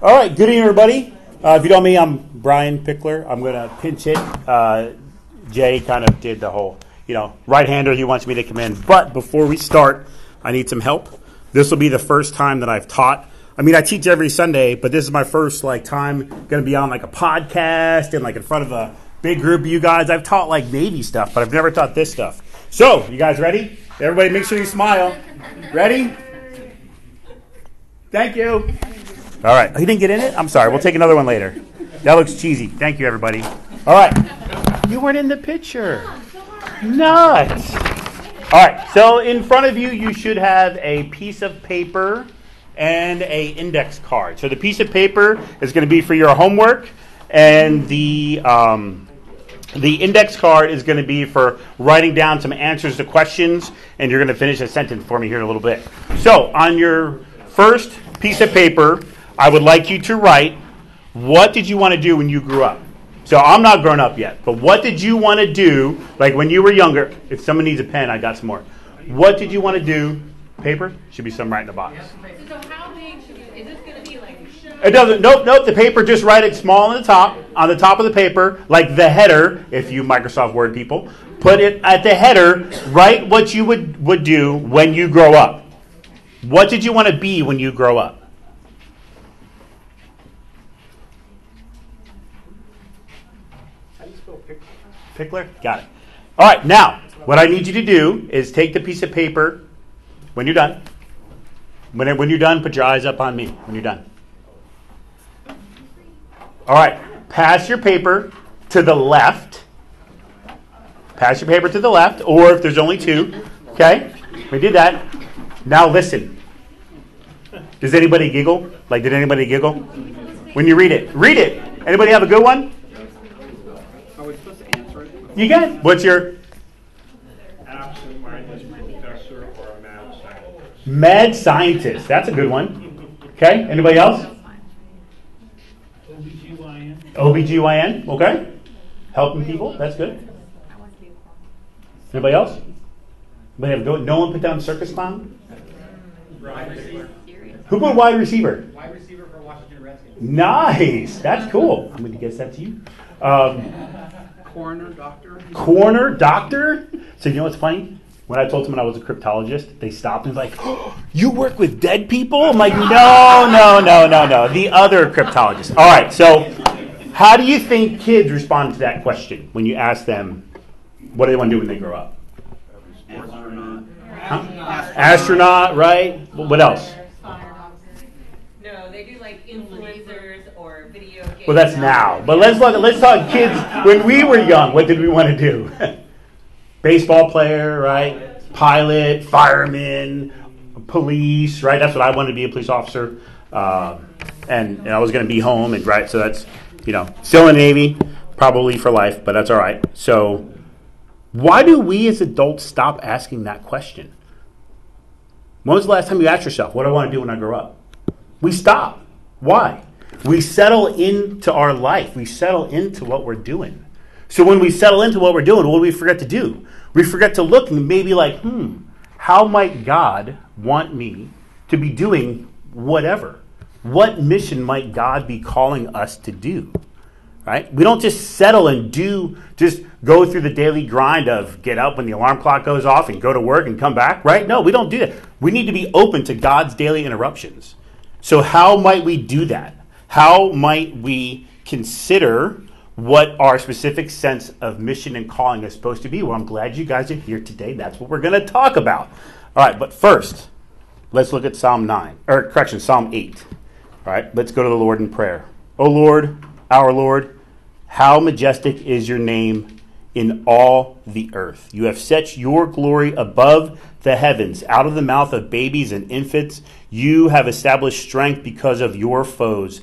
All right, good evening, everybody. Uh, if you don't know me, I'm Brian Pickler. I'm going to pinch hit. Uh, Jay kind of did the whole, you know, right hander. He wants me to come in. But before we start, I need some help. This will be the first time that I've taught. I mean, I teach every Sunday, but this is my first like time going to be on like a podcast and like in front of a big group of you guys. I've taught like Navy stuff, but I've never taught this stuff. So, you guys ready? Everybody, make sure you smile. Ready? Thank you. All right. Oh, you didn't get in it? I'm sorry. We'll take another one later. That looks cheesy. Thank you, everybody. All right. You weren't in the picture. Nuts. All right. So in front of you, you should have a piece of paper and a index card. So the piece of paper is going to be for your homework, and the um, the index card is going to be for writing down some answers to questions, and you're going to finish a sentence for me here in a little bit. So on your first piece of paper, I would like you to write what did you want to do when you grew up? So I'm not grown up yet, but what did you want to do like when you were younger? If someone needs a pen, I got some more. What did you want to do? Paper should be some right in the box. So how big should you, is this gonna be like? It doesn't. Nope, nope. The paper just write it small on the top, on the top of the paper, like the header. If you Microsoft Word people, put it at the header. Write what you would would do when you grow up. What did you want to be when you grow up? Pickler? Got it. All right, now, what I need you to do is take the piece of paper when you're done. When, when you're done, put your eyes up on me when you're done. All right, pass your paper to the left. Pass your paper to the left, or if there's only two, okay? We did that. Now listen. Does anybody giggle? Like, did anybody giggle? When you read it, read it. Anybody have a good one? Are we supposed to answer it? You got. What's your Absent-minded professor or a mad scientist? mad scientist? That's a good one. Okay, anybody else? OBGYN. OBGYN, okay. Helping people, that's good. Anybody else? Anybody have No one put down circus clown? Who put wide receiver? Wide receiver for Washington Redskins. Nice. That's cool. I'm going to guess that to you. Um, Coroner, doctor? corner doctor. So you know what's funny? When I told someone I was a cryptologist, they stopped and was like, oh, "You work with dead people?" I'm like, "No, no, no, no, no. The other cryptologist." All right. So, how do you think kids respond to that question when you ask them, "What do they want to do when they grow up?" Huh? Astronaut, right? What else? No, they do like influencers or video games. Well, that's now. But let's look. Let's talk kids. When we were young, what did we want to do? Baseball player, right? Pilot, fireman, police, right? That's what I wanted to be a police officer, uh, and, and I was going to be home, and right. So that's you know still in the Navy, probably for life, but that's all right. So why do we as adults stop asking that question? When was the last time you asked yourself, "What do I want to do when I grow up?" We stop. Why? We settle into our life. We settle into what we're doing. So when we settle into what we're doing, what do we forget to do? We forget to look and maybe like, hmm, how might God want me to be doing whatever? What mission might God be calling us to do? Right? We don't just settle and do, just go through the daily grind of get up when the alarm clock goes off and go to work and come back, right? No, we don't do that. We need to be open to God's daily interruptions. So, how might we do that? How might we consider what our specific sense of mission and calling is supposed to be? Well, I'm glad you guys are here today. That's what we're going to talk about. All right, but first, let's look at Psalm 9, or correction, Psalm 8. All right, let's go to the Lord in prayer. O Lord, our Lord, how majestic is your name in all the earth. You have set your glory above the heavens. Out of the mouth of babies and infants, you have established strength because of your foes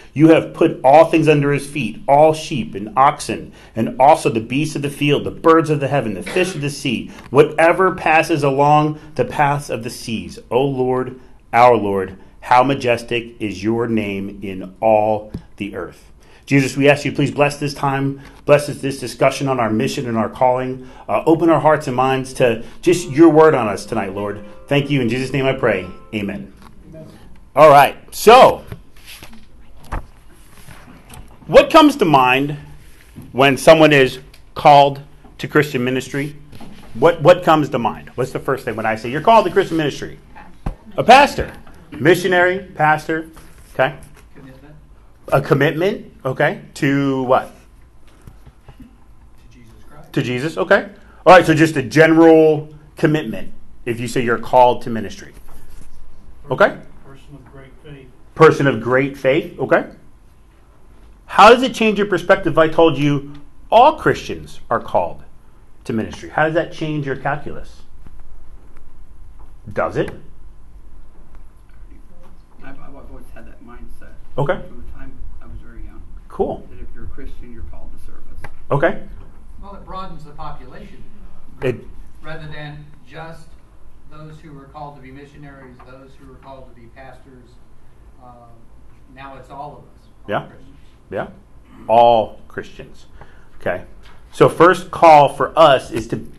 You have put all things under his feet, all sheep and oxen, and also the beasts of the field, the birds of the heaven, the fish of the sea, whatever passes along the paths of the seas. O Lord, our Lord, how majestic is your name in all the earth. Jesus, we ask you, please bless this time, bless this, discussion on our mission and our calling. Uh, open our hearts and minds to just your word on us tonight, Lord. Thank you. In Jesus' name I pray. Amen. All right. So, what comes to mind when someone is called to Christian ministry? What, what comes to mind? What's the first thing when I say you're called to Christian ministry? A pastor, missionary, pastor. Okay. Commitment A commitment. Okay. To what? to Jesus Christ. To Jesus. Okay. All right. So just a general commitment. If you say you're called to ministry. Okay. Person of great faith. Person of great faith. Okay. How does it change your perspective if I told you all Christians are called to ministry? How does that change your calculus? Does it? I've, I've always had that mindset. Okay. From the time I was very young. Cool. That if you're a Christian, you're called to service. Okay. Well, it broadens the population It, rather than just those who were called to be missionaries, those who were called to be pastors. Um, now it's all of us. all Yeah. Christians. Yeah. All Christians. Okay. So, first call for us is to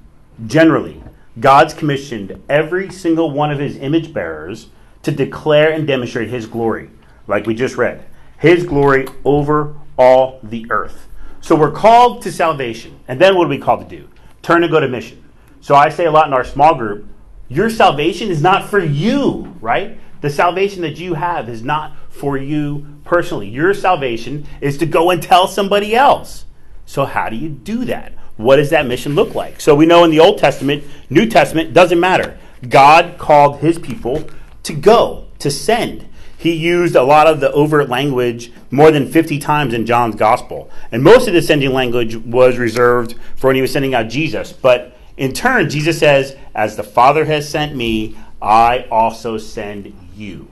generally, God's commissioned every single one of his image bearers to declare and demonstrate his glory, like we just read. His glory over all the earth. So, we're called to salvation. And then what are we called to do? Turn and go to mission. So, I say a lot in our small group your salvation is not for you, right? The salvation that you have is not for you personally. Your salvation is to go and tell somebody else. So, how do you do that? What does that mission look like? So, we know in the Old Testament, New Testament, doesn't matter. God called his people to go, to send. He used a lot of the overt language more than 50 times in John's gospel. And most of the sending language was reserved for when he was sending out Jesus. But in turn, Jesus says, As the Father has sent me, I also send you.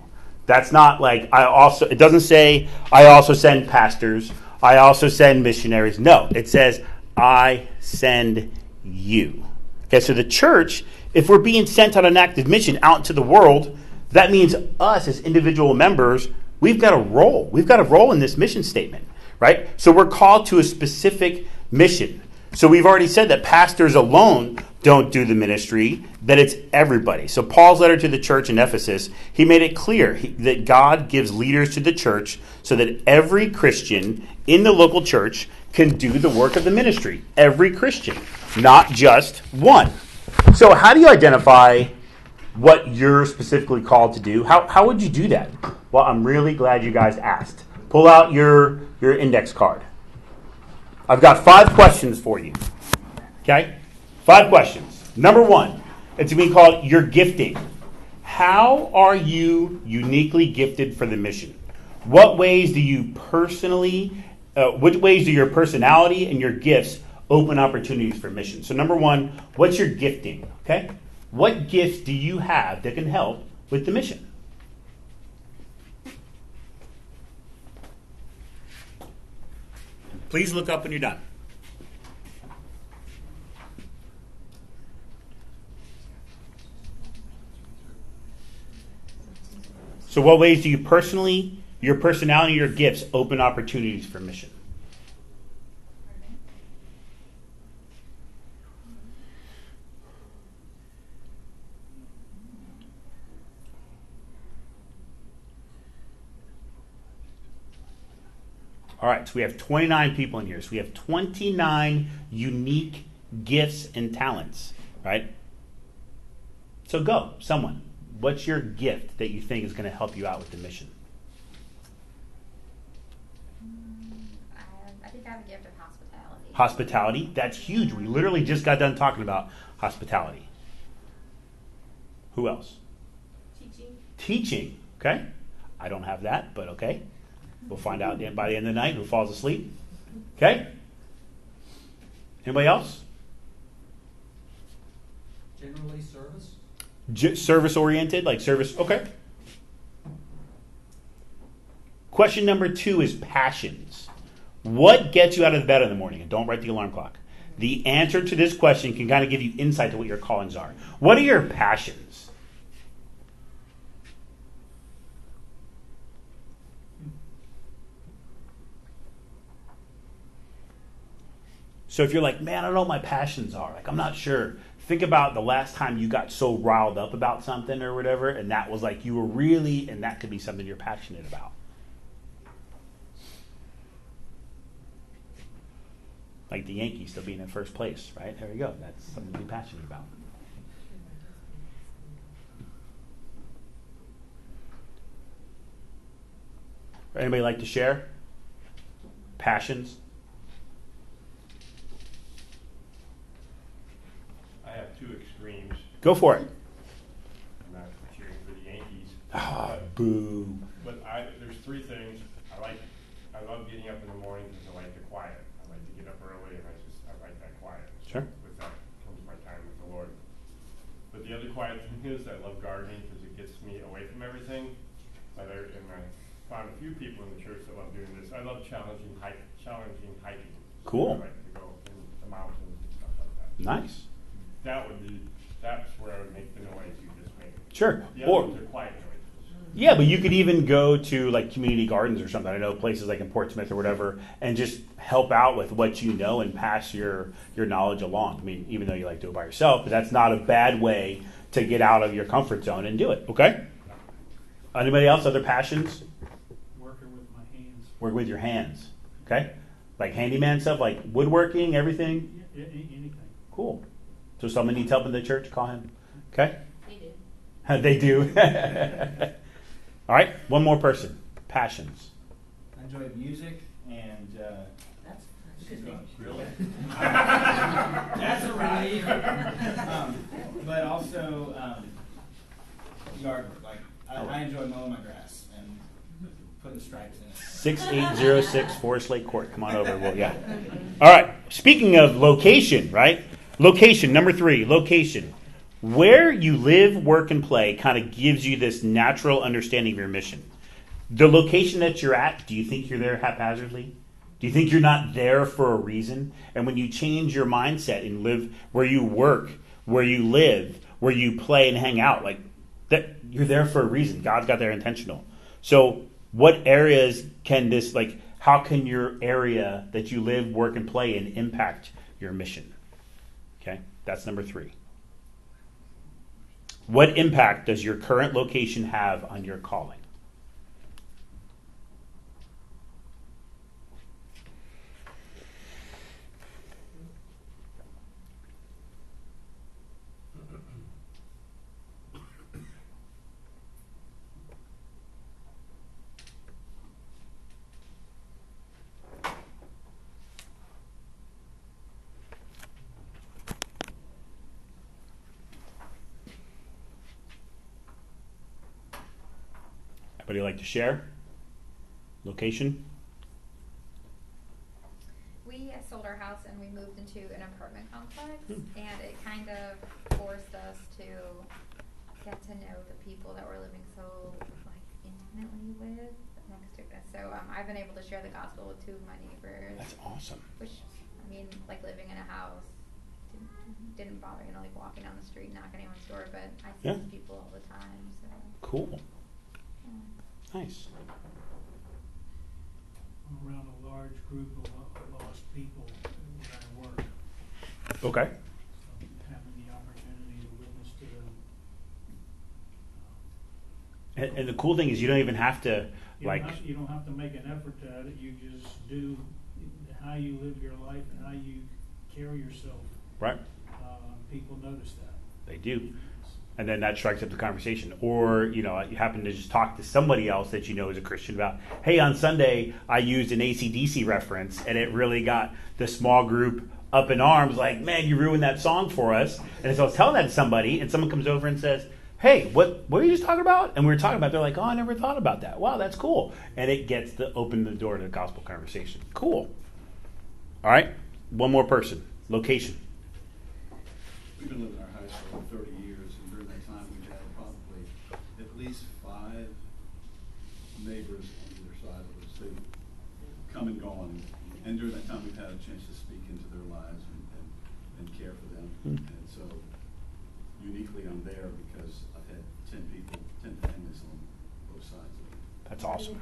That's not like I also, it doesn't say I also send pastors, I also send missionaries. No, it says I send you. Okay, so the church, if we're being sent on an active mission out into the world, that means us as individual members, we've got a role. We've got a role in this mission statement, right? So we're called to a specific mission. So we've already said that pastors alone don't do the ministry, that it's everybody. So Paul's letter to the church in Ephesus, he made it clear that God gives leaders to the church so that every Christian in the local church can do the work of the ministry. Every Christian, not just one. So how do you identify what you're specifically called to do? How, how would you do that? Well, I'm really glad you guys asked. Pull out your, your index card. I've got five questions for you. Okay? Five questions. Number one, it's going to be called your gifting. How are you uniquely gifted for the mission? What ways do you personally, uh, which ways do your personality and your gifts open opportunities for mission? So, number one, what's your gifting? Okay? What gifts do you have that can help with the mission? Please look up when you're done. So, what ways do you personally, your personality, your gifts open opportunities for mission? All right, so we have 29 people in here. So we have 29 unique gifts and talents, right? So go, someone. What's your gift that you think is going to help you out with the mission? I, I think I have a gift of hospitality. Hospitality, that's huge. We literally just got done talking about hospitality. Who else? Teaching. Teaching, okay? I don't have that, but okay. We'll find out by the end of the night who falls asleep. Okay? Anybody else? Generally, service. G- service oriented, like service. Okay. Question number two is passions. What gets you out of bed in the morning? And don't write the alarm clock. The answer to this question can kind of give you insight to what your callings are. What are your passions? So if you're like, man, I don't know what my passions are, like I'm not sure. Think about the last time you got so riled up about something or whatever, and that was like you were really, and that could be something you're passionate about. Like the Yankees still being in first place, right? There you go. That's something to be passionate about. Anybody like to share? Passions? I have two extremes. Go for it. I'm not cheering for the Yankees. Ah, but- boo. But I, there's three things. I like, I love getting up in the morning because I like the quiet. I like to get up early and I just, I like that quiet. Sure. With that comes my time with the Lord. But the other quiet thing is I love gardening because it gets me away from everything. But I, and I found a few people in the church that love doing this. I love challenging hike, challenging hiking. Cool. I like to go in the mountains and stuff like that. Nice. That would be, that's where I would make the noise you just made. Sure. The Or ones are quiet noises. yeah, but you could even go to like community gardens or something. I know places like in Portsmouth or whatever, and just help out with what you know and pass your your knowledge along. I mean, even though you like to do it by yourself, but that's not a bad way to get out of your comfort zone and do it. Okay. Anybody else? Other passions? Working with my hands. Work with your hands. Okay. Like handyman stuff, like woodworking, everything. Yeah, a- anything. Cool. So someone needs help in the church, call him. Okay. They do. All right, one more person. Passions. I enjoy music and uh, That's good thing. really. That's a relief. um, but also um, yard work. Like I, I enjoy mowing my grass and putting the stripes in it. 6806 Forest Lake Court. Come on over. Well, yeah. All right. Speaking of location, right? Location, number three, location. Where you live, work, and play kind of gives you this natural understanding of your mission. The location that you're at, do you think you're there haphazardly? Do you think you're not there for a reason? And when you change your mindset and live where you work, where you live, where you play and hang out, like that, you're there for a reason. God's got there intentional. So, what areas can this, like, how can your area that you live, work, and play in impact your mission? Okay, that's number three. What impact does your current location have on your calling? Anybody like to share? Location? We sold our house and we moved into an apartment complex, Hmm. and it kind of forced us to get to know the people that we're living so like intimately with next to us. So um, I've been able to share the gospel with two of my neighbors, That's awesome. which I mean, like living in a house didn't, didn't bother you know, like walking down the street, and knocking on anyone's door, but I see Yeah. these people all the time. So Cool. Nice. I'm around a large group of lo- lost people where I work. Okay. So having the opportunity to witness to them. And, and the cool thing is, you don't even have to You like. don't have, you don't have to make an effort at it, you just do how you live your life and how you carry yourself. Right. Uh, people notice that. They do. And then that strikes up the conversation. Or, you know, you happen to just talk to somebody else that you know is a Christian about, hey, on Sunday I used an ACDC reference and it really got the small group up in arms, like, man, you ruined that song for us. And so I was telling that to somebody, and someone comes over and says, hey, what, what were you just talking about? And we were talking about, they're like, oh, I never thought about that. Wow, that's cool. And it gets to open the door to the gospel conversation. Cool. All right, one more person. Location. We've been living in our house for thirty years, and during that time, we've had probably at least five neighbors on either side of the city come and gone, and during that time, we've had a chance to speak into their lives and, and, and care for them. Hmm. And so uniquely, I'm there because I've had ten people, ten families on both sides of it. That's awesome.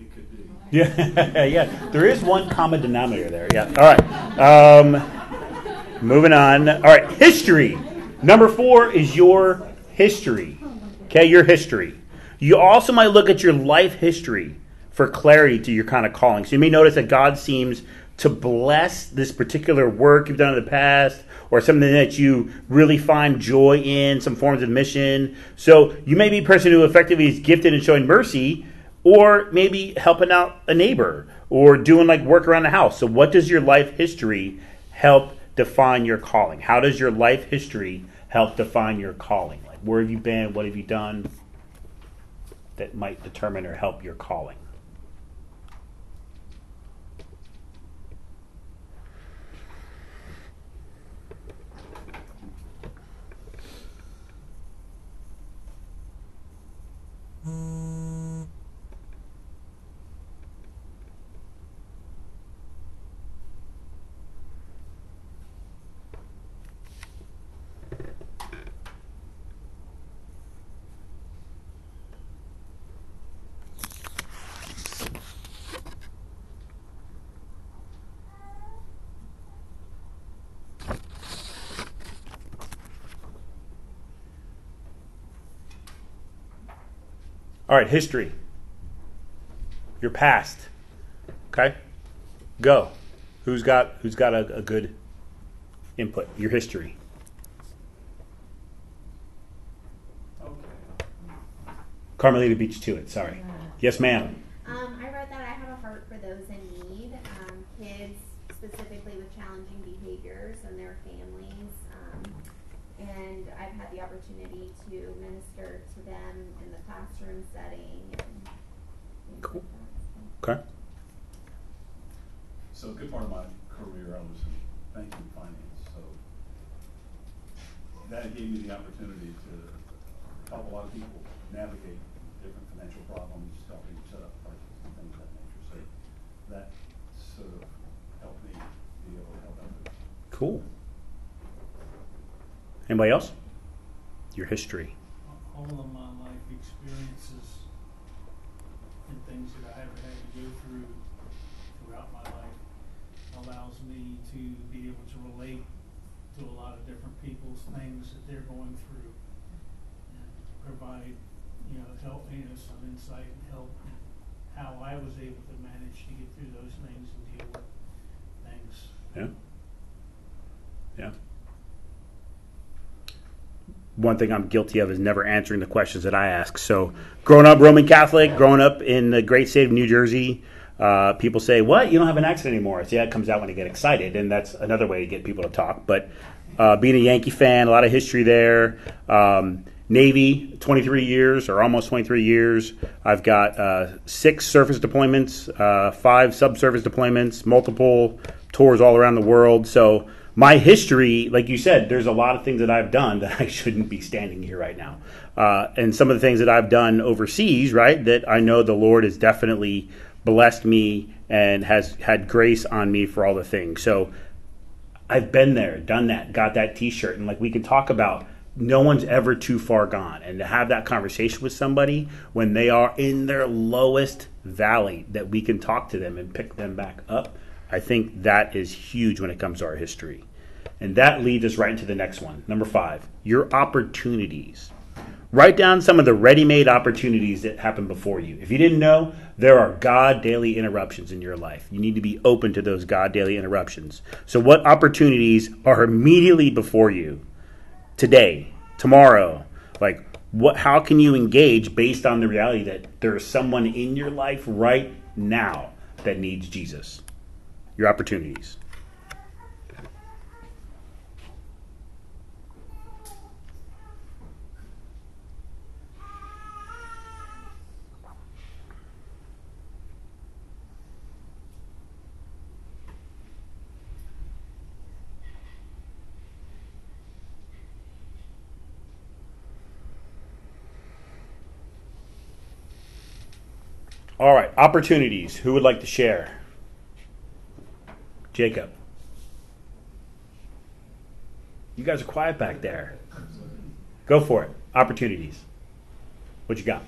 It could be. Yeah, yeah. There is one common denominator there. Yeah. All right. Um, moving on. All right. History. Number four is your history. Okay, your history. You also might look at your life history for clarity to your kind of calling. So you may notice that God seems to bless this particular work you've done in the past or something that you really find joy in, some forms of mission. So you may be a person who effectively is gifted in showing mercy or maybe helping out a neighbor or doing like work around the house. So what does your life history help define your calling? How does your life history help define your calling? Like where have you been? What have you done that might determine or help your calling? Hmm. All right, history. Your past. Okay? Go. Who's got who's got a, a good input? Your history. Carmelita beat you to it. Sorry. Yes, ma'am. Um, I wrote that I have a heart for those in need, um, kids specifically with challenging behaviors and their families. Um, and I've had the opportunity to minister to them in the classroom setting and things Cool. like. Okay. So a good part of my career, I was in banking and finance, so that gave me the opportunity to help a lot of people navigate different financial problems, helping set up budgets and things of that nature. So that sort of helped me be able to help others. Cool. Anybody else? Your history. all of my life experiences and things that I have had to go through throughout my life allows me to be able to relate to a lot of different people's things that they're going through and provide, you know, help, you know, some insight and help how I was able to manage to get through those things and deal with things. Yeah. Yeah. One thing I'm guilty of is never answering the questions that I ask. So, growing up Roman Catholic, growing up in the great state of New Jersey, uh, people say, "What? You don't have an accent anymore?" I say, "Yeah, it comes out when I get excited," and that's another way to get people to talk. But uh, being a Yankee fan, a lot of history there. Um, Navy, 23 years or almost 23 years. I've got uh, six surface deployments, uh, five subsurface deployments, multiple tours all around the world. So my history, like you said, there's a lot of things that I've done that I shouldn't be standing here right now. Uh, and some of the things that I've done overseas, right, that I know the Lord has definitely blessed me and has had grace on me for all the things. So I've been there, done that, got that T-shirt, and like we can talk about. No one's ever too far gone, and to have that conversation with somebody when they are in their lowest valley, that we can talk to them and pick them back up. I think that is huge when it comes to our history, and that leads us right into the next one. Number five, your opportunities. Write down some of the ready-made opportunities that happen before you. If you didn't know, there are God daily interruptions in your life. You need to be open to those God daily interruptions. So, what opportunities are immediately before you today, tomorrow? Like, what? How can you engage based on the reality that there is someone in your life right now that needs Jesus? Your opportunities. All right, opportunities. Who would like to share? Jacob. You guys are quiet back there. Go for it. Opportunities. What you got?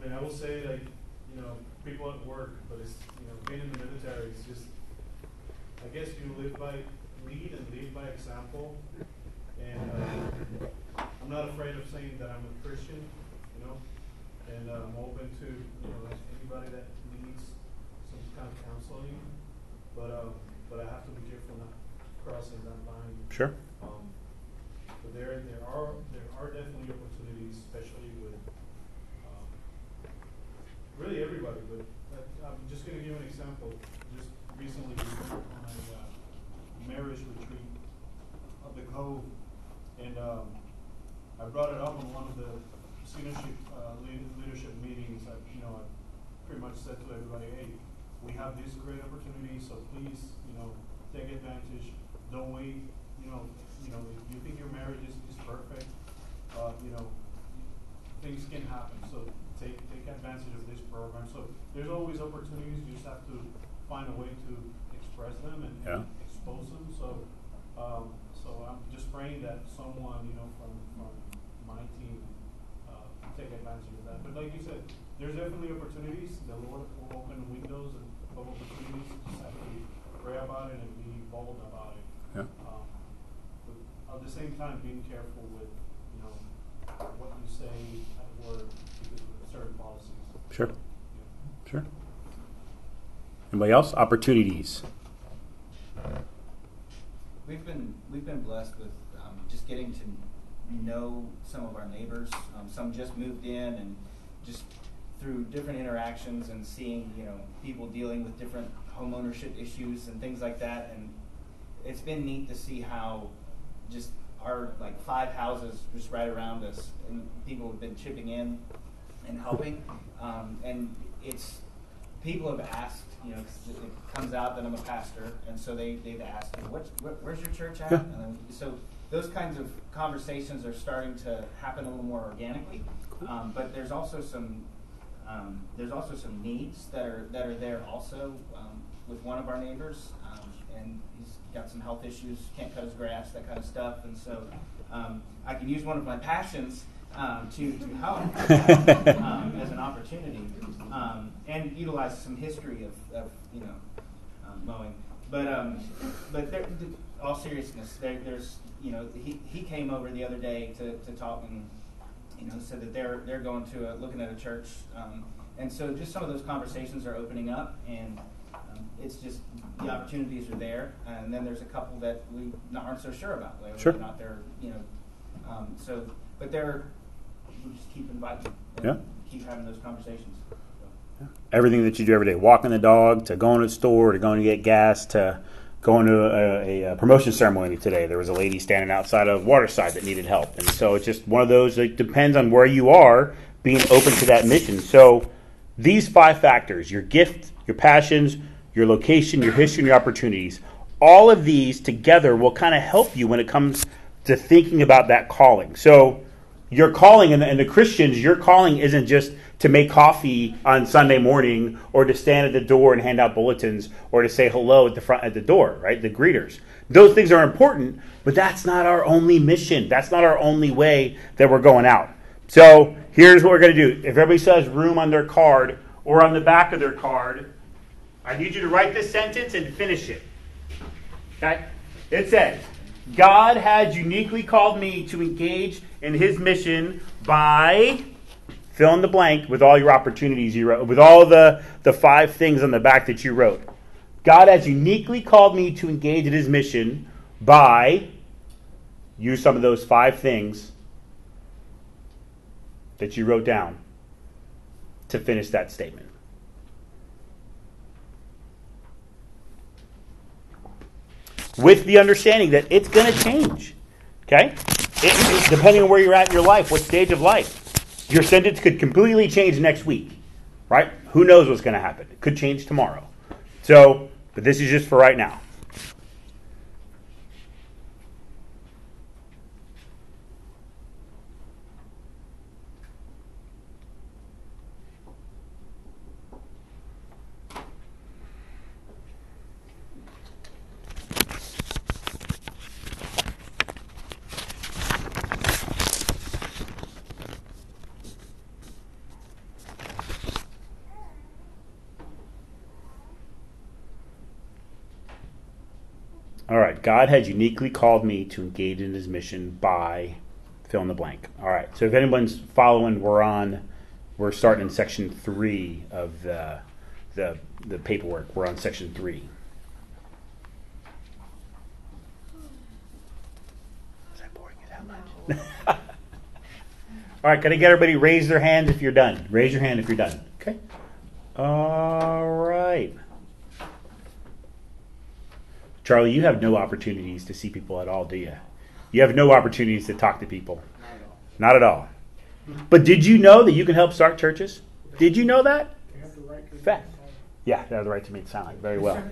I mean, I will say, like, you know, people at work, but it's, you know, being in the military, it's just, I guess you live by, lead and lead by example. And, uh, I'm not afraid of saying that I'm a Christian, and uh, I'm open to, you know, anybody that needs some kind of counseling. But, uh, but I have to be careful not crossing that line. Sure. Um, but there, there are, there are definitely opportunities, especially with, um, really everybody, but I'm just gonna give an example. Just recently, on a, uh, marriage retreat of the Cove, and, um, I brought it up on one of the leadership, uh, lead- leadership meetings, that, you know, I said to everybody, hey, we have this great opportunity, so please, you know, take advantage, don't wait, you know, you know, if you think your marriage is, is perfect, uh, you know, things can happen, so take, take advantage of this program, so there's always opportunities, you just have to find a way to express them and Yeah. expose them, so, um, so I'm just praying that someone, you know, from, from my team, uh, take advantage of that, but like you said, there's definitely opportunities, the Lord will open windows and of opportunities, just have to pray about it and be bold about it. Yeah. Um, but at the same time, being careful with, you know, what you say at work because of certain policies. Sure. Yeah. Sure. Anybody else? Opportunities. We've been we've been blessed with um, just getting to know some of our neighbors. Um, some just moved in, and just through different interactions and seeing you know people dealing with different home ownership issues and things like that. And it's been neat to see how just our like five houses just right around us, and people have been chipping in and helping. Um, and it's people have asked, you know, 'cause it comes out that I'm a pastor, and so they, they've asked, me, What's, where, where's your church at? Yeah. And then, so those kinds of conversations are starting to happen a little more organically. Um, but there's also some, um, there's also some needs that are, that are there also, um, with one of our neighbors. Um, and he's got some health issues, can't cut his grass, that kind of stuff. And so, um, I can use one of my passions, um, to, to help, um, as an opportunity, um, and utilize some history of, of you know, um, mowing. But um, but there, all seriousness, there, there's you know he, he came over the other day to, to talk and you know said that they're they're going to a, looking at a church, um, and so just some of those conversations are opening up, and um, it's just the opportunities are there, and then there's a couple that we not, aren't so sure about whether Sure. or not they're you know, um, so but they're we just keep inviting, and Yeah. keep having those conversations. So. Everything that you do every day, walking the dog, to going to the store, to going to get gas, to going to a, a, promotion ceremony today. There was a lady standing outside of Waterside that needed help, and so it's just one of those. It depends on where you are, being open to that mission. So these five factors: your gift, your passions, your location, your history, and your opportunities. All of these together will kind of help you when it comes to thinking about that calling. So your calling and the, and the Christians, your calling isn't just to make coffee on Sunday morning or to stand at the door and hand out bulletins or to say hello at the front at the door, right? The greeters. Those things are important, but that's not our only mission. That's not our only way that we're going out. So here's what we're going to do. If everybody says room on their card or on the back of their card, I need you to write this sentence and finish it. Okay? It says, God has uniquely called me to engage in his mission by fill in the blank with all your opportunities you wrote, with all the, the five things on the back that you wrote. God has uniquely called me to engage in his mission by use some of those five things that you wrote down to finish that statement. With the understanding that it's going to change. Okay? It, it, depending on where you're at in your life, what stage of life. Your sentence could completely change next week. Right? Who knows what's going to happen? It could change tomorrow. So, but this is just for right now. All God has uniquely called me to engage in his mission by fill in the blank. All right. So if anyone's following, we're on, we're starting in section three of the, the, the paperwork. We're on section three. Is that boring hell? All right. Can I get everybody raise their hands if you're done? Raise your hand if you're done. Okay. All right. Charlie, you have no opportunities to see people at all, do you? You have no opportunities to talk to people. Not at all. But did you know that you can help start churches? Did you know that? Fact. Yeah, they have the right to make sound like very well.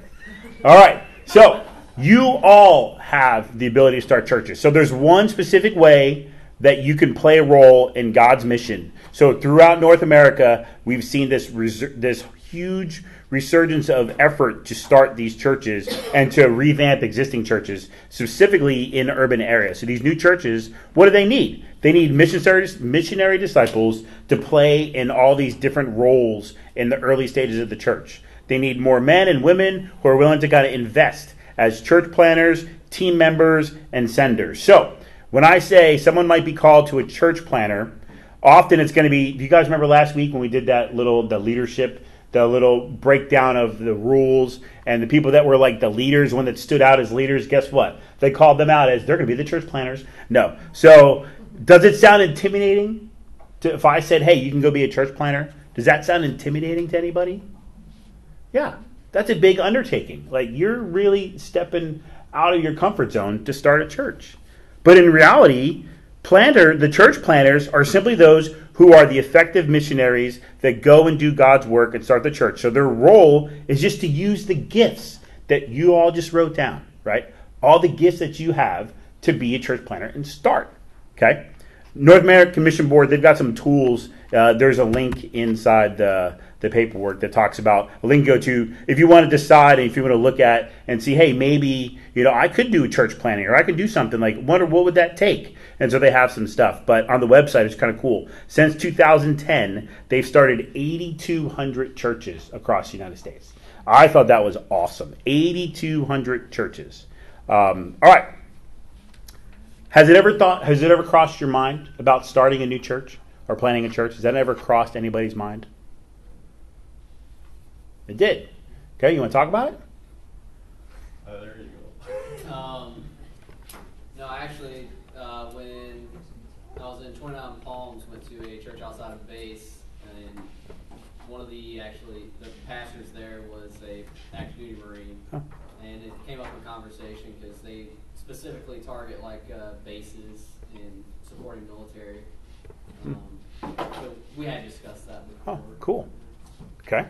All right. So you all have the ability to start churches. So there's one specific way that you can play a role in God's mission. So throughout North America, we've seen this reser- this huge resurgence of effort to start these churches and to revamp existing churches, specifically in urban areas. So these new churches, what do they need? They need missionary missionary disciples to play in all these different roles in the early stages of the church. They need more men and women who are willing to kind of invest as church planners, team members, and senders. So when I say someone might be called to a church planner, often it's going to be. Do you guys remember last week when we did that little the leadership, the little breakdown of the rules and the people that were like the leaders, one that stood out as leaders? Guess what? They called them out as they're going to be the church planners. No. So does it sound intimidating? To, if I said, "Hey, you can go be a church planner," does that sound intimidating to anybody? Yeah, that's a big undertaking. Like you're really stepping out of your comfort zone to start a church. But in reality, planter, the church planters are simply those who are the effective missionaries that go and do God's work and start the church. So their role is just to use the gifts that you all just wrote down, right? All the gifts that you have to be a church planter and start. Okay? North American Mission Board, they've got some tools. Uh, there's a link inside the, the paperwork that talks about a link go to if you want to decide and if you want to look at and see, hey, maybe you know I could do church planning or I could do something like wonder what would that take. And so they have some stuff. But on the website, it's kind of cool. Since 2010, they've started 8,200 churches across the United States. I thought that was awesome. 8,200 churches. Um, all right. Has it ever thought? Has it ever crossed your mind about starting a new church or planning a church? Has that ever crossed anybody's mind? It did. Okay, you want to talk about it? Uh, there you go. Um, no, actually, uh, when I was in 29 Palms, went to a church outside of base, and one of the actually the pastors there was a active duty Marine, Huh. and it came up in conversation because they specifically target like uh, bases and supporting military. Hmm. Um, so we had discussed that before. Oh, cool. Okay.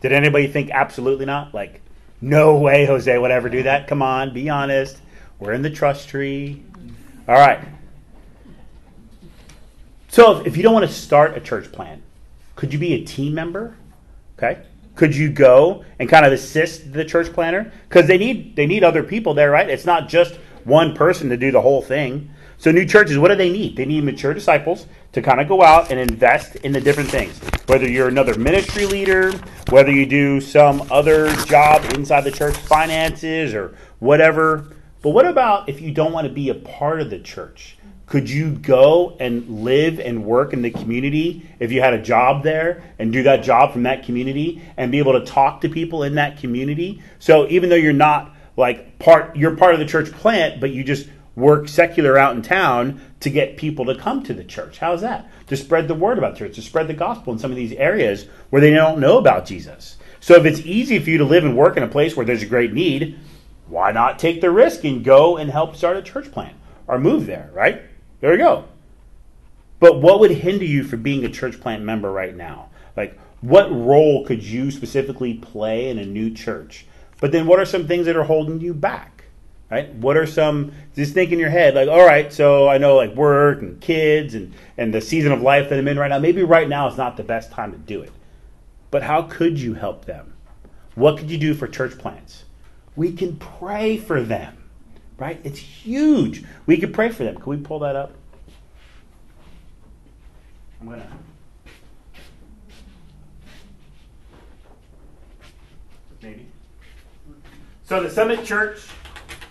Did anybody think absolutely not? Like, no way, Jose would ever do that. Come on, be honest. We're in the trust tree. All right. So, if, you don't want to start a church plan, could you be a team member? Okay. Could you go and kind of assist the church planner? Because they need they need other people there, right? It's not just one person to do the whole thing. So new churches, what do they need? They need mature disciples to kind of go out and invest in the different things. Whether you're another ministry leader, whether you do some other job inside the church, finances or whatever. But what about if you don't want to be a part of the church? Could you go and live and work in the community if you had a job there and do that job from that community and be able to talk to people in that community? So even though you're not like part you're part of the church plant, but you just work secular out in town to get people to come to the church. How's that? To spread the word about church, to spread the gospel in some of these areas where they don't know about Jesus. So if it's easy for you to live and work in a place where there's a great need, why not take the risk and go and help start a church plant or move there, right? There you go. But what would hinder you from being a church plant member right now? Like, what role could you specifically play in a new church? But then, what are some things that are holding you back? Right? What are some? Just think in your head, like, all right, so I know like work and kids and and the season of life that I'm in right now. Maybe right now is not the best time to do it. But how could you help them? What could you do for church plants? We can pray for them, right? It's huge. We can pray for them. Can we pull that up? I'm gonna. maybe. So the Summit Church,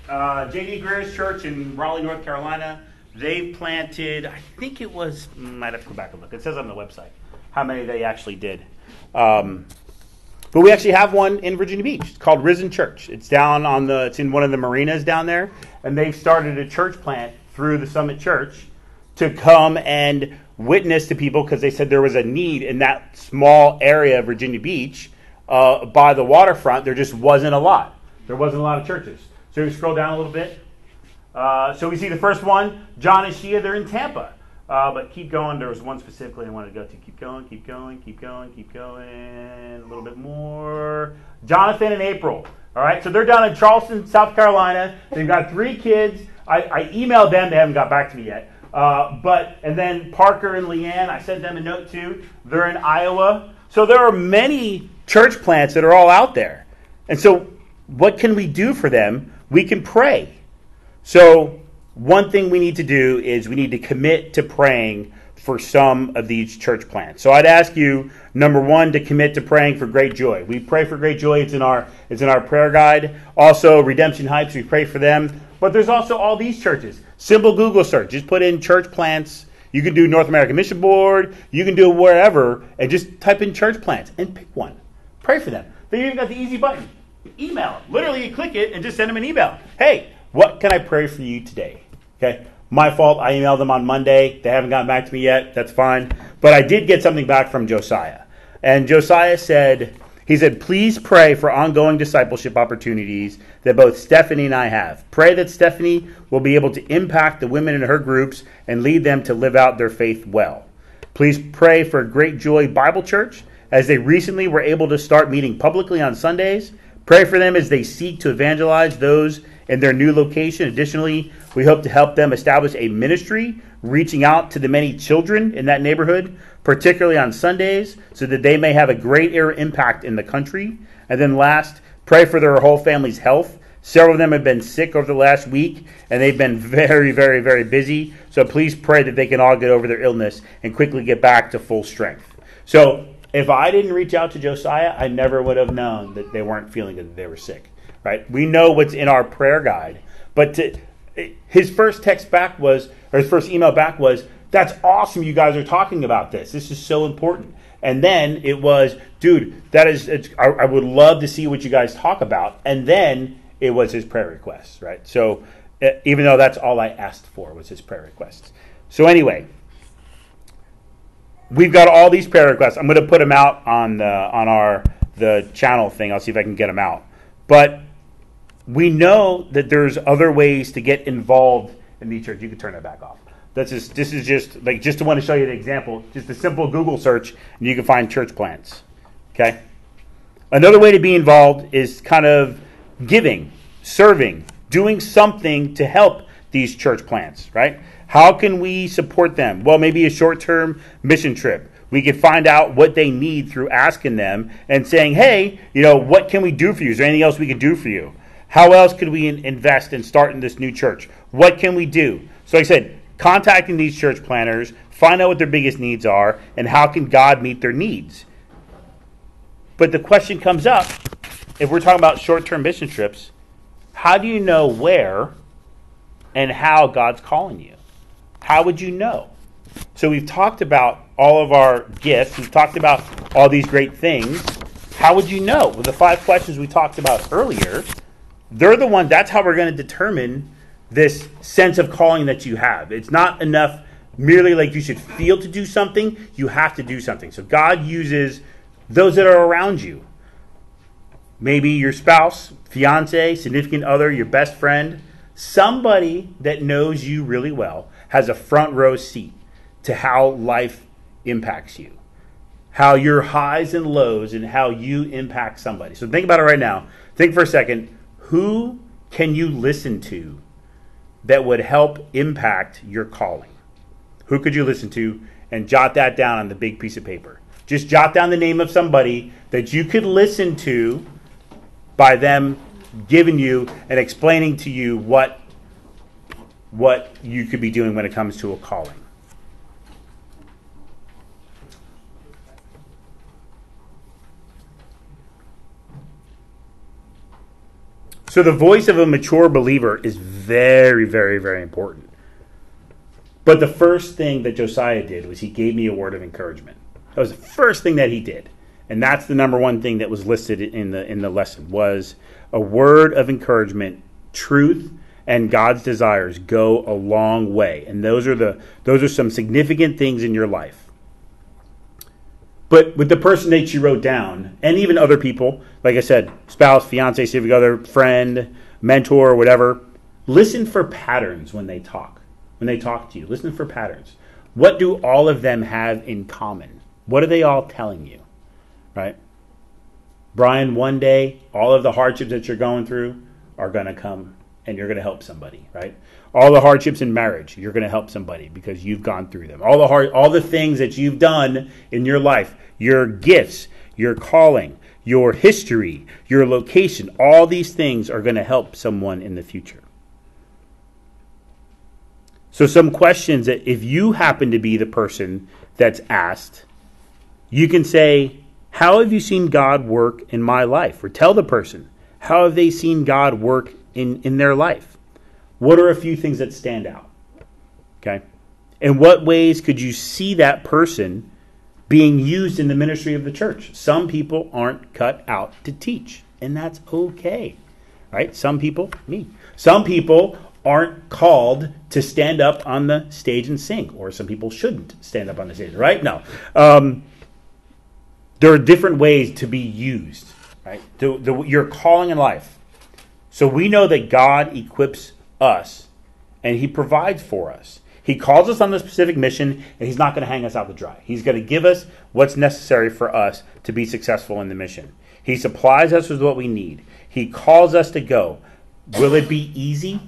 uh, J.D. Greear's church in Raleigh, North Carolina, they planted. I think it was. Might have to go back and look. It says on the website how many they actually did. Um, but we actually have one in Virginia Beach. It's called Risen Church. It's down on the. It's in one of the marinas down there, and they've started a church plant through the Summit Church to come and witness to people because they said there was a need in that small area of Virginia Beach uh, by the waterfront. There just wasn't a lot. There wasn't a lot of churches. So we scroll down a little bit. Uh, so we see the first one, John and Shia. They're in Tampa. Uh, but keep going. There was one specifically I wanted to go to. Keep going, keep going, keep going, keep going. A little bit more. Jonathan and April. All right, so they're down in Charleston, South Carolina. They've got three kids. I, I emailed them. They haven't got back to me yet. Uh, but and then Parker and Leanne, I sent them a note too. They're in Iowa. So there are many church plants that are all out there. And so, what can we do for them? We can pray. So one thing we need to do is we need to commit to praying for some of these church plants. So I'd ask you, number one, to commit to praying for great joy. We pray for great joy. It's in our it's in our prayer guide. Also, Redemption Heights, we pray for them. But there's also all these churches. Simple Google search. Just put in church plants. You can do North American Mission Board. You can do wherever, and just type in church plants and pick one. Pray for them. They even got the easy button. Email. Literally, you click it and just send them an email. Hey, what can I pray for you today? Okay. My fault. I emailed them on Monday. They haven't gotten back to me yet. That's fine. But I did get something back from Josiah. And Josiah said, he said, please pray for ongoing discipleship opportunities that both Stephanie and I have. Pray that Stephanie will be able to impact the women in her groups and lead them to live out their faith well. Please pray for Great Joy Bible Church as they recently were able to start meeting publicly on Sundays. Pray for them as they seek to evangelize those in their new location. Additionally, we hope to help them establish a ministry reaching out to the many children in that neighborhood, particularly on Sundays, so that they may have a greater impact in the country. And then last, pray for their whole family's health. Several of them have been sick over the last week, and they've been very, very, very busy. So please pray that they can all get over their illness and quickly get back to full strength. So if I didn't reach out to Josiah, I never would have known that they weren't feeling good, that they were sick right? We know what's in our prayer guide. But to, his first text back was, or his first email back was, that's awesome you guys are talking about this. This is so important. And then it was, dude, that is, I, I, would love to see what you guys talk about. And then it was his prayer requests, right? So eh, even though that's all I asked for was his prayer requests. So anyway, we've got all these prayer requests. I'm going to put them out on the on our the channel thing. I'll see if I can get them out. But we know that there's other ways to get involved in the church. You can turn that back off. That's just this is just like just to want to show you the example. Just a simple Google search, and you can find church plants. Okay. Another way to be involved is kind of giving, serving, doing something to help these church plants. Right? How can we support them? Well, maybe a short-term mission trip. We could find out what they need through asking them and saying, "Hey, you know, what can we do for you? Is there anything else we can do for you?" How else could we invest in starting this new church? What can we do? So I said, contacting these church planners, find out what their biggest needs are, and how can God meet their needs. But the question comes up if we're talking about short term mission trips, how do you know where and how God's calling you? How would you know? So we've talked about all of our gifts, we've talked about all these great things. How would you know? Well, the five questions we talked about earlier they're the one, that's how we're going to determine this sense of calling that you have. It's not enough merely like you should feel to do something, you have to do something. So God uses those that are around you. Maybe your spouse, fiance, significant other, your best friend, somebody that knows you really well has a front row seat to how life impacts you, how your highs and lows, and how you impact somebody. So think about it right now. Think for a second who can you listen to that would help impact your calling? Who could you listen to and jot that down on the big piece of paper? Just jot down the name of somebody that you could listen to by them giving you and explaining to you what what you could be doing when it comes to a calling. So the voice of a mature believer is very, very, very important. But the first thing that Josiah did was he gave me a word of encouragement. That was the first thing that he did. And that's the number one thing that was listed in the in the lesson was a word of encouragement, truth and God's desires go a long way. And those are the those are some significant things in your life. But with the person that you wrote down, and even other people, like I said, spouse, fiance, significant other, friend, mentor, whatever, listen for patterns when they talk. When they talk to you, listen for patterns. What do all of them have in common? What are they all telling you? Right? Brian, one day, all of the hardships that you're going through are going to come and you're going to help somebody, right? All the hardships in marriage, you're going to help somebody because you've gone through them. All the hard, all the things that you've done in your life, your gifts, your calling, your history, your location, all these things are going to help someone in the future. So some questions that if you happen to be the person that's asked, you can say, "How have you seen God work in my life?" or tell the person, "How have they seen God work in, in their life? What are a few things that stand out? Okay. In what ways could you see that person being used in the ministry of the church? Some people aren't cut out to teach, and that's okay. Right? Some people, me. Some people aren't called to stand up on the stage and sing, or some people shouldn't stand up on the stage, right? No. Um, there are different ways to be used, right? The, the, your calling in life so we know that God equips us and He provides for us. He calls us on the specific mission and He's not going to hang us out to dry. He's going to give us what's necessary for us to be successful in the mission. He supplies us with what we need. He calls us to go. Will it be easy?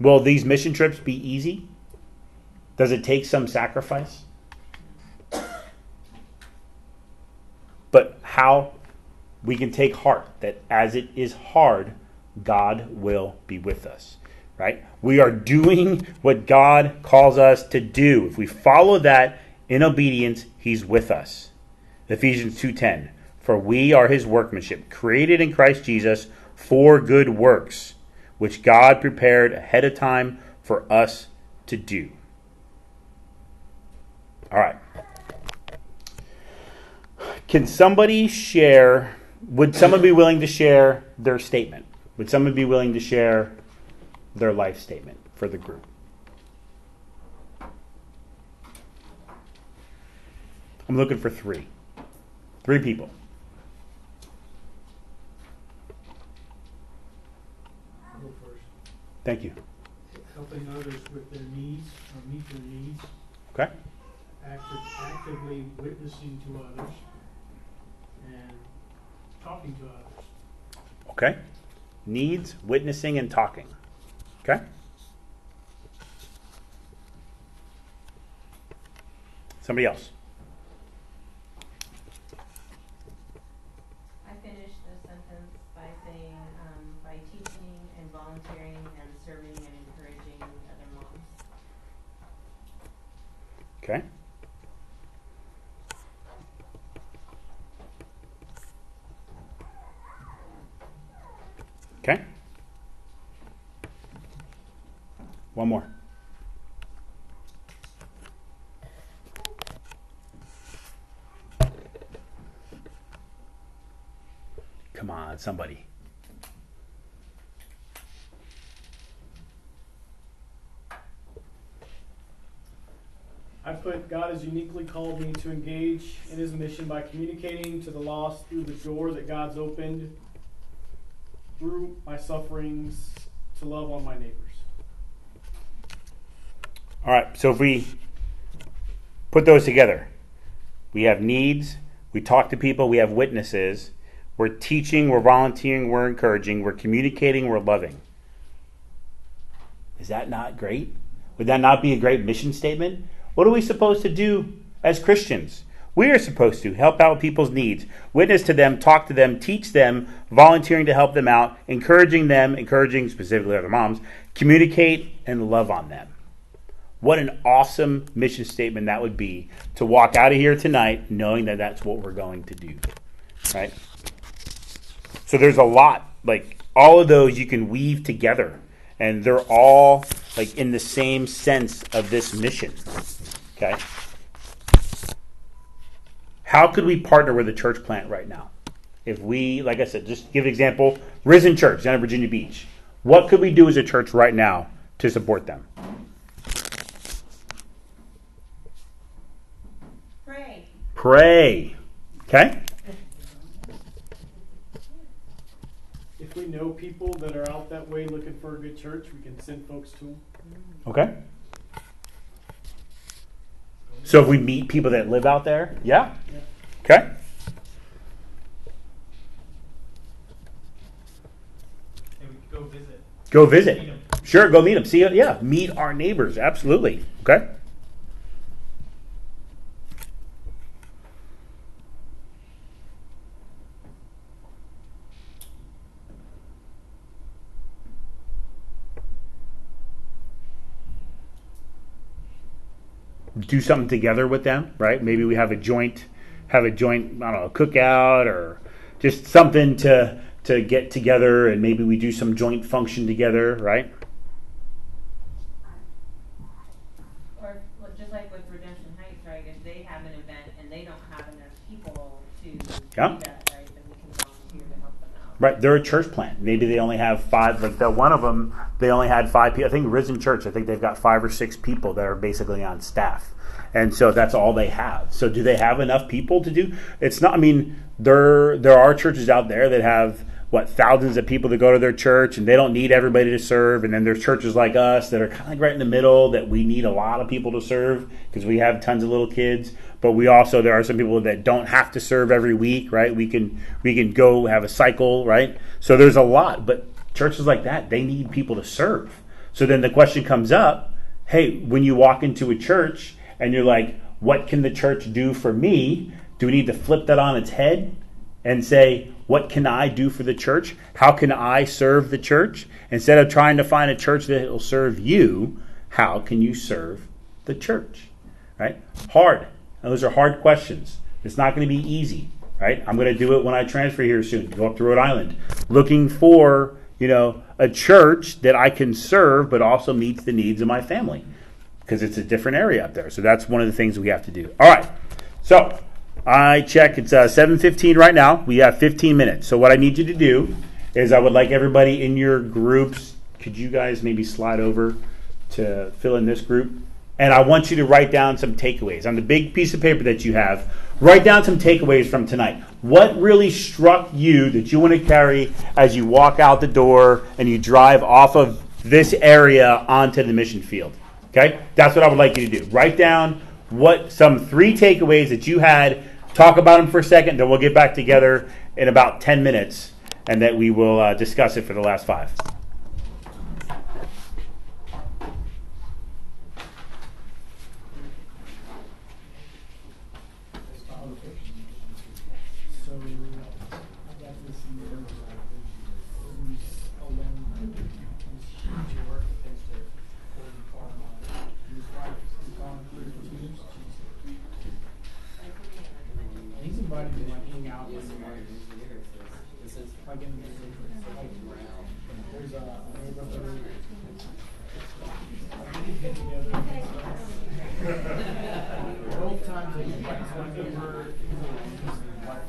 Will these mission trips be easy? Does it take some sacrifice? But how we can take heart that as it is hard, God will be with us. Right? We are doing what God calls us to do. If we follow that in obedience, he's with us. Ephesians 2:10 For we are his workmanship, created in Christ Jesus for good works, which God prepared ahead of time for us to do. All right. Can somebody share would someone be willing to share their statement? Would someone be willing to share their life statement for the group? I'm looking for three. Three people. I'll go first. Thank you. Helping others with their needs or meet their needs, Okay. active, actively witnessing to others, and talking to others. Okay. Needs, witnessing, and talking. Okay. Somebody else. I finished the sentence by saying, um, by teaching and volunteering and serving and encouraging other moms. Okay. Okay. One more. Come on, somebody. I put God has uniquely called me to engage in his mission by communicating to the lost through the door that God's opened through my sufferings to love on my neighbors. All right, so if we put those together, we have needs, we talk to people, we have witnesses, we're teaching, we're volunteering, we're encouraging, we're communicating, we're loving. Is that not great? Would that not be a great mission statement? What are we supposed to do as Christians? We are supposed to help out people's needs, witness to them, talk to them, teach them, volunteering to help them out, encouraging them, encouraging specifically other moms, communicate and love on them. What an awesome mission statement that would be to walk out of here tonight knowing that that's what we're going to do. Right? So there's a lot like all of those you can weave together, and they're all like in the same sense of this mission. Okay. How could we partner with a church plant right now? If we, like I said, just give an example, Risen Church down in Virginia Beach. What could we do as a church right now to support them? Pray. Pray. Okay? If we know people that are out that way looking for a good church, we can send folks to them. Okay. So if we meet people that live out there, yeah. Okay. And we go visit. Go visit. Sure, go meet them. See, yeah, meet our neighbors. Absolutely. Okay. Do something together with them, right? Maybe we have a joint, have a joint, I don't know, cookout or just something to to get together, and maybe we do some joint function together, right? Or just like with Redemption Heights, right, if they have an event and they don't have enough people to do Yeah. that, right, then we can volunteer to help them out. Right, they're a church plant. Maybe they only have five. Like the one of them, they only had five people. I think Risen Church. I think they've got five or six people that are basically on staff, and so that's all they have. So do they have enough people to do? It's not. I mean, there there are churches out there that have what thousands of people that go to their church, and they don't need everybody to serve. And then there's churches like us that are kind of like right in the middle that we need a lot of people to serve because we have tons of little kids. But we also there are some people that don't have to serve every week, right? We can we can go have a cycle, right? So there's a lot, but churches like that they need people to serve. So then the question comes up, hey, when you walk into a church and you're like, what can the church do for me? Do we need to flip that on its head and say, what can I do for the church? How can I serve the church? Instead of trying to find a church that will serve you, how can you serve the church? Right? Hard. Those are hard questions. It's not going to be easy, right? I'm going to do it when I transfer here soon. Go up to Rhode Island, looking for you know a church that I can serve, but also meets the needs of my family, because it's a different area up there. So that's one of the things we have to do. All right. So I check. It's uh, 7:15 right now. We have 15 minutes. So what I need you to do is I would like everybody in your groups. Could you guys maybe slide over to fill in this group? And I want you to write down some takeaways on the big piece of paper that you have. Write down some takeaways from tonight. What really struck you that you want to carry as you walk out the door and you drive off of this area onto the mission field? Okay? That's what I would like you to do. Write down what some three takeaways that you had. Talk about them for a second, then we'll get back together in about 10 minutes and that we will uh, discuss it for the last five. So I got this year, who's alone, who's huge at work, thanks to Gordon Farmer. His wife is gone through two years. He's invited me to like hang out with him. Like in the, like, there's a neighborhood. like, we get together. Both times they invite one neighbor, his wife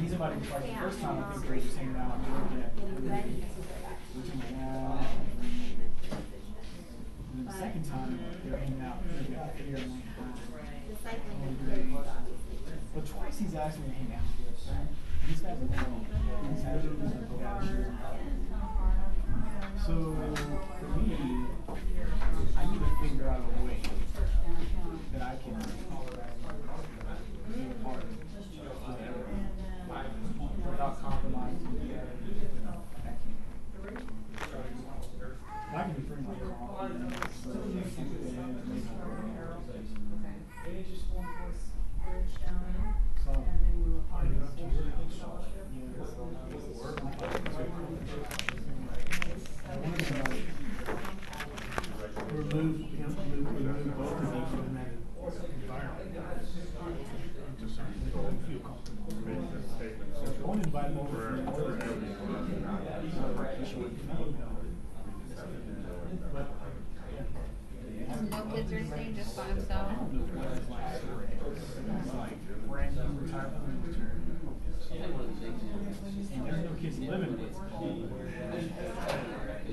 He's invited me twice. The first time I think we were just hanging out. we were at- we were hanging out. And then the second time, they were hanging out. we were at the fair and went down. But twice he's asked me to hang out. These guys are normal. These guys are go out and do So for me, I need to figure out a way that I can be a part of whatever. Without compromising. I can bring my car. Remove, remove, remove both of that environment. This statement simple Don't invite them over. for, for everyone. No kids just by return. And there's no kids living with it.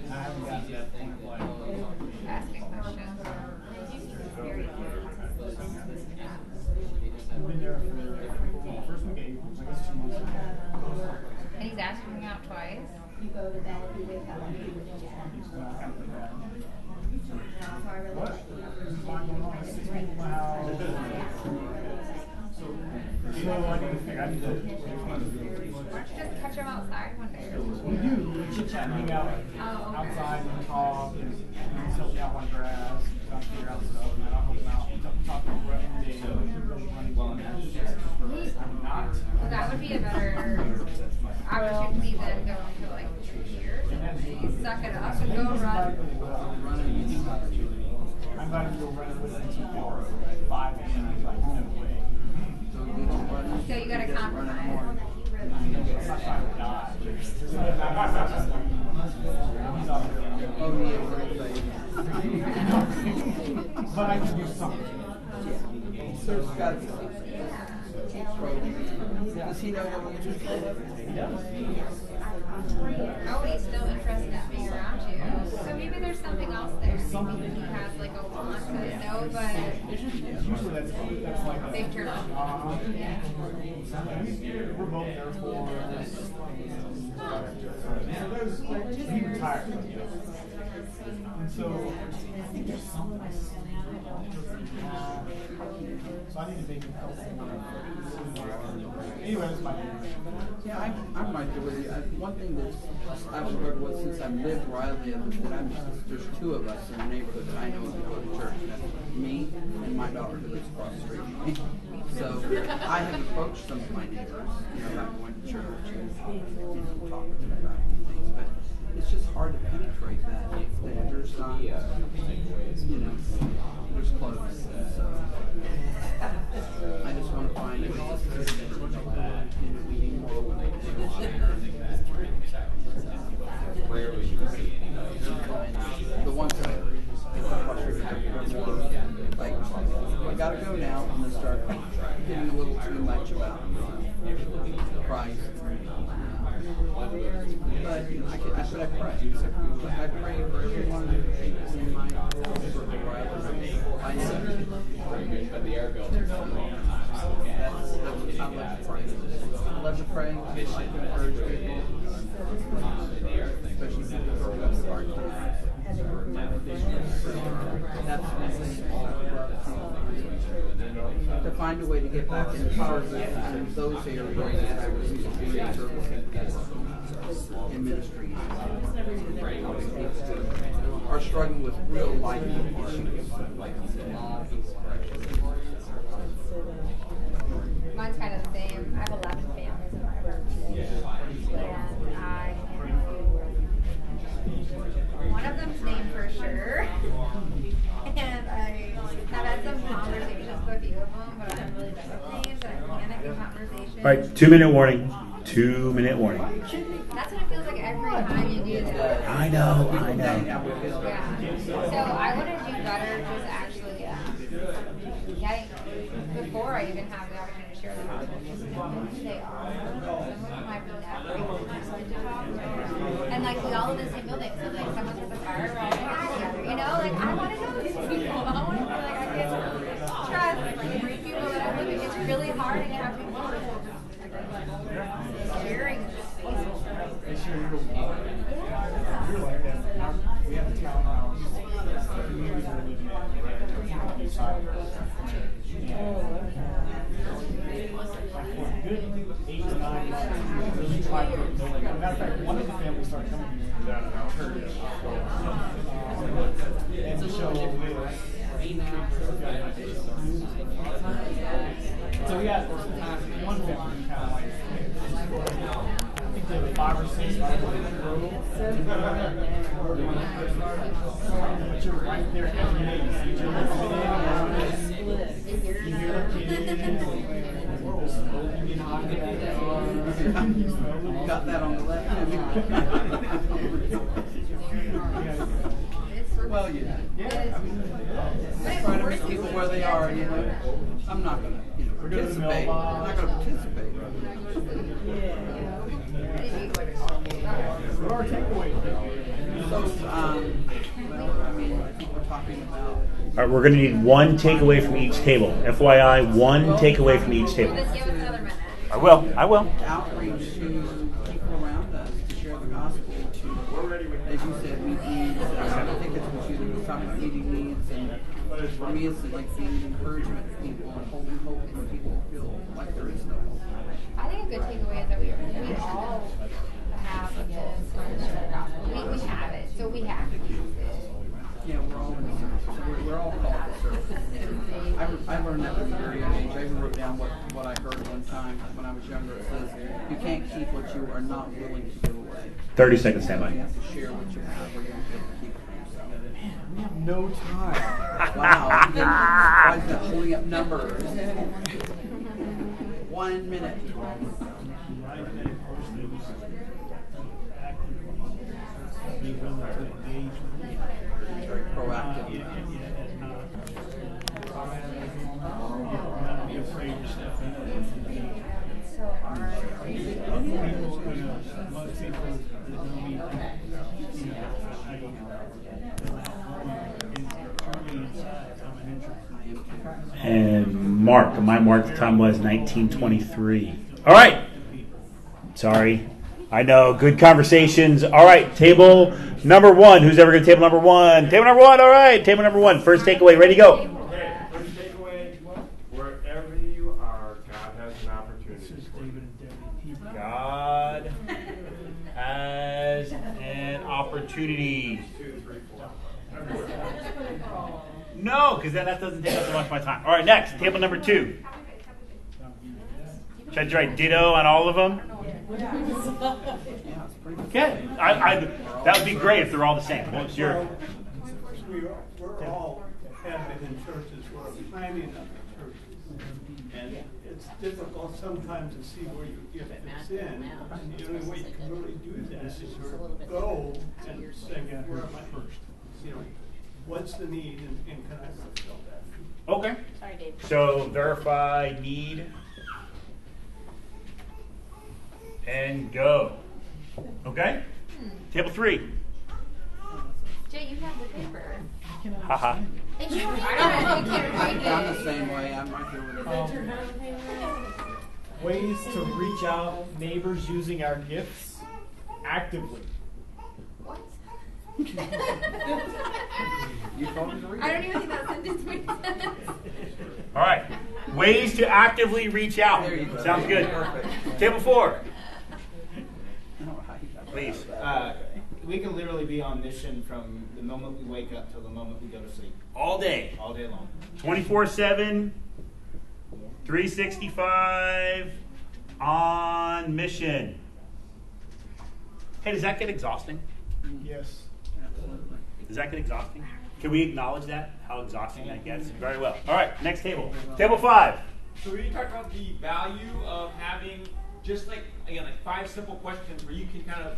I haven't got to that point of like. Asking questions. I've been there for, well, first week of April, I guess two months. And he's asking me out twice. You go to bed, you wake up. So I kind of put that. So I really What? like the There's a lot going on, six people in my house. So, you know, I need to figure, I need to. Why don't you just catch him outside one day? We do, we chit chat, hang out Oh, okay. outside and talk, and he's helping out my grass, trying to figure out stuff, and then I'll help him out. We talk, we talk about running day, running well, I'm not. Well, that would be a better opportunity than going to like years. Suck it up and go run. I'm about to go running with him tomorrow at five AM, he's like, no way. So you gotta compromise. I'm not trying to die. He's out there. But I can do something. There's gotta be something. Does he know what you just told him? Oh, he's still interested in being around you. So maybe there's something else there. Maybe he has like a want to know, but Usually that's, that's like. a- big turn. Uh-huh. Yeah. We're both there for. So there's, he retired. And so. So I need to make him help. Anyway, that's my. Yeah, I'm, I'm right there with you. I, one thing that I've heard was since I've lived where I live, that I'm, there's two of us in the neighborhood that I know who go to church. That's me and my daughter who lives across the street. So I have approached some of my neighbors, you know, about going to church and, talking to them about. But it's just hard to penetrate that. that there's not, uh, you know, there's close. So I just want to find a way to, you know, be more open the ones that more like, I gotta go now, and then start getting a little too much about Christ. But I, can, I I pray. I pray for everyone in my where I live. I know. That's, that's, I love to pray. I love to pray. I like to encourage people. Especially people who are the. That's find a way to get back in power in those areas that was used in ministry. Are struggling with real life issues. Mine's kind of the same. I have 11 families in my birthday. And I one of them's named for sure. And I have had some conversations with a few of them, but I'm really bad with names and I panic in conversations. All right, two minute warning. Two minute warning. That's what it feels like every time you do that. I know, I know. Yeah. So I want to do better just actually uh, getting, before I even have the opportunity to share them with them, just knowing who they are. Someone might be never even listened to talk to. And like we all live in the same building, so like someone has a fire, we're all working together. You know, like I want to know these people. I want to feel like I can trust like three people that I'm living. It's really hard and you have to sharing the space. They share your You're like that. Now, We have a townhouse. The community we're living in, right there. Side. And for a good eight to nine months, we really tried to get building. As a matter of fact, one of the families started coming here to that church. Um, And to show where. So we had one family kind of like, I think they were five or six. But you're right there every day. You see children coming in, you hear the kids. Got that on the left. well, yeah. Yeah. Try to meet people where they are, you know. I'm not gonna, you know, We're gonna the participate. I'm not gonna participate. What are our takeaways? So, um, well, I mean, people are talking about All right, we're going to need one takeaway from each table. FYI, one takeaway from each table. Just give us another minute. I will. I will. outreach to people around us to share the gospel, to, as you said, meet needs. Uh, I think that's what you were talking about, meeting needs. And for me, it's like being encouragement to people and holding hope when people feel like there is no hope. I think a good takeaway is that we, we all have this gospel. We, we have it, so we have to use it. Yeah, we're all in service. So we're, we're all called to serve. I, I learned that from a very young age. I even wrote down what, what I heard one time when I was younger. It says, you can't keep what you are not willing to give away. 30 seconds standby. You standby. have to share what you have or you don't get to keep it for. We have no time. Wow. Why is that holding up numbers? One minute. Be willing to engage with Very proactive. not be afraid to step in and So hard. people, you know, most people that know me, you know, I go, in, inside, I'm an introvert. And Mark. My mark the time was 1923. All right. Sorry. I know. Good conversations. All right. Table number one. Who's ever going to table number one? Table number one. All right. Table number one. First takeaway. Ready to go. Okay, first takeaway, wherever you are, God has an opportunity This is for David you. and Debbie. Hebrew. God has an opportunity. Two, three, four. Everywhere. No, because then that doesn't take up so much of my time. All right, next. Table number two. Should I write ditto on all of them? Yeah, it's pretty good. Okay. I, I, that would be great if they're all the same. What's your. We are, we're all have been in churches, we're planning other churches. And it's difficult sometimes to see where your gift fits in. And the only way you can really do that is to go and say, where am I first? You know, what's the need and, and can I fulfill that? Okay. Sorry, Dave. So verify need and go. Okay? Table three. Jay, you have the paper. Haha. And you don't have. You can't read I'm the same way. I'm right there with it. Ways to reach out neighbors using our gifts actively. What? You told me to read I don't even think that sentence made sense. All right. Ways to actively reach out. There you go. Sounds good. Perfect. Table four. I don't know how you got that. Please. Uh, we can literally be on mission from the moment we wake up till the moment we go to sleep, All day. all day long. 24 7, 365, on mission. Hey, does that get exhausting? Yes. Does that get exhausting? Can we acknowledge that? How exhausting that gets? Very well. All right, next table. Table five. So we talked about the value of having just like again like five simple questions where you can kind of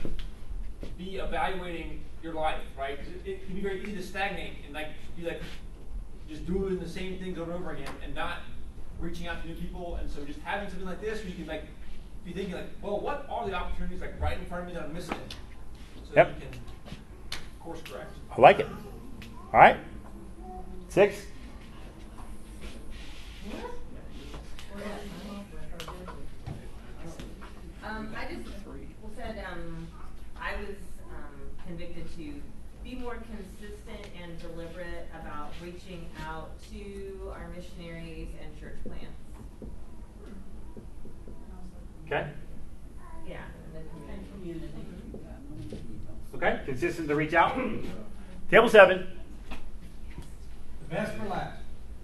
be evaluating your life, right? It, it can be very easy to stagnate and like be like just doing the same things over and over again and not reaching out to new people. And so just having something like this where you can like be thinking like, well, what are the opportunities like right in front of me that I'm missing? So Yep. that you can course correct. I like it. All right. Six. Um, I just said, um, I was, um, convicted to be more consistent and deliberate about reaching out to our missionaries and church plants. Okay. Yeah, and the community. Okay. Consistent to reach out. Table seven. Best for last.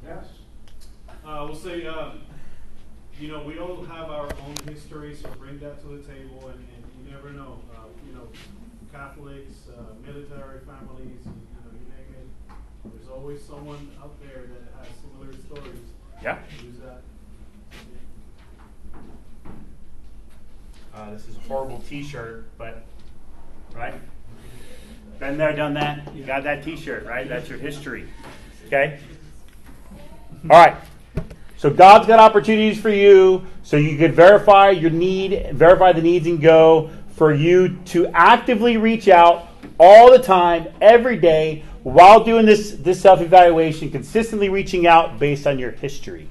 Yes. Uh, we'll say, uh, you know, we all have our own history, so bring that to the table, and, and you never know. Uh, you know, Catholics, uh, military families, you know, you name it. There's always someone out there that has similar stories. Yeah. Use that. Uh, this is a horrible T-shirt, but right. Been there, done that. You got that T-shirt, right? That's your history. Okay. All right. So God's got opportunities for you, so you could verify your need, verify the needs, and go for you to actively reach out all the time, every day, while doing this this self evaluation, consistently reaching out based on your history.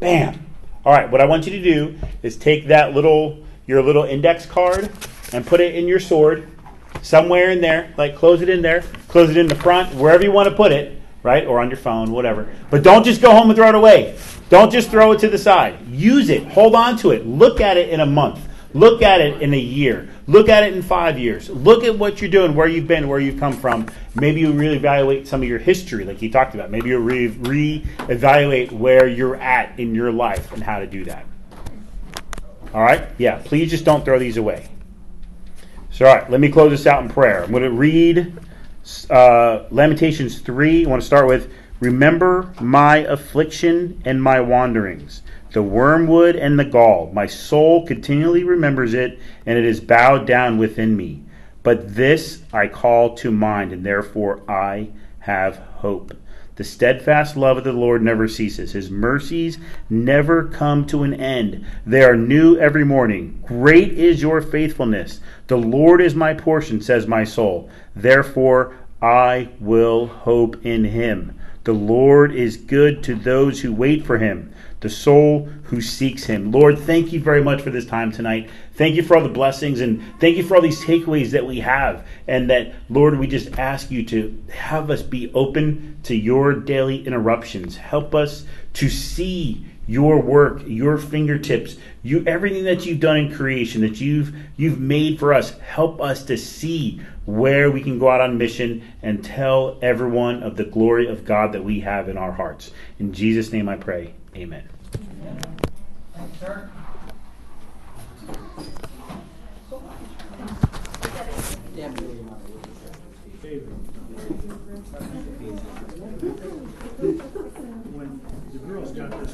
Bam. All right. What I want you to do is take that little your little index card and put it in your sword somewhere in there. Like close it in there, close it in the front, wherever you want to put it right? Or on your phone, whatever. But don't just go home and throw it away. Don't just throw it to the side. Use it. Hold on to it. Look at it in a month. Look at it in a year. Look at it in five years. Look at what you're doing, where you've been, where you've come from. Maybe you really evaluate some of your history, like you talked about. Maybe you re evaluate where you're at in your life and how to do that. All right? Yeah, please just don't throw these away. So, all right, let me close this out in prayer. I'm going to read uh, Lamentations 3, I want to start with Remember my affliction and my wanderings, the wormwood and the gall. My soul continually remembers it, and it is bowed down within me. But this I call to mind, and therefore I have hope. The steadfast love of the Lord never ceases. His mercies never come to an end. They are new every morning. Great is your faithfulness. The Lord is my portion, says my soul. Therefore, I will hope in him. The Lord is good to those who wait for him, the soul who seeks him. Lord, thank you very much for this time tonight. Thank you for all the blessings and thank you for all these takeaways that we have. And that, Lord, we just ask you to have us be open to your daily interruptions. Help us to see your work, your fingertips, you everything that you've done in creation, that you've you've made for us. Help us to see where we can go out on mission and tell everyone of the glory of God that we have in our hearts. In Jesus' name I pray. Amen. When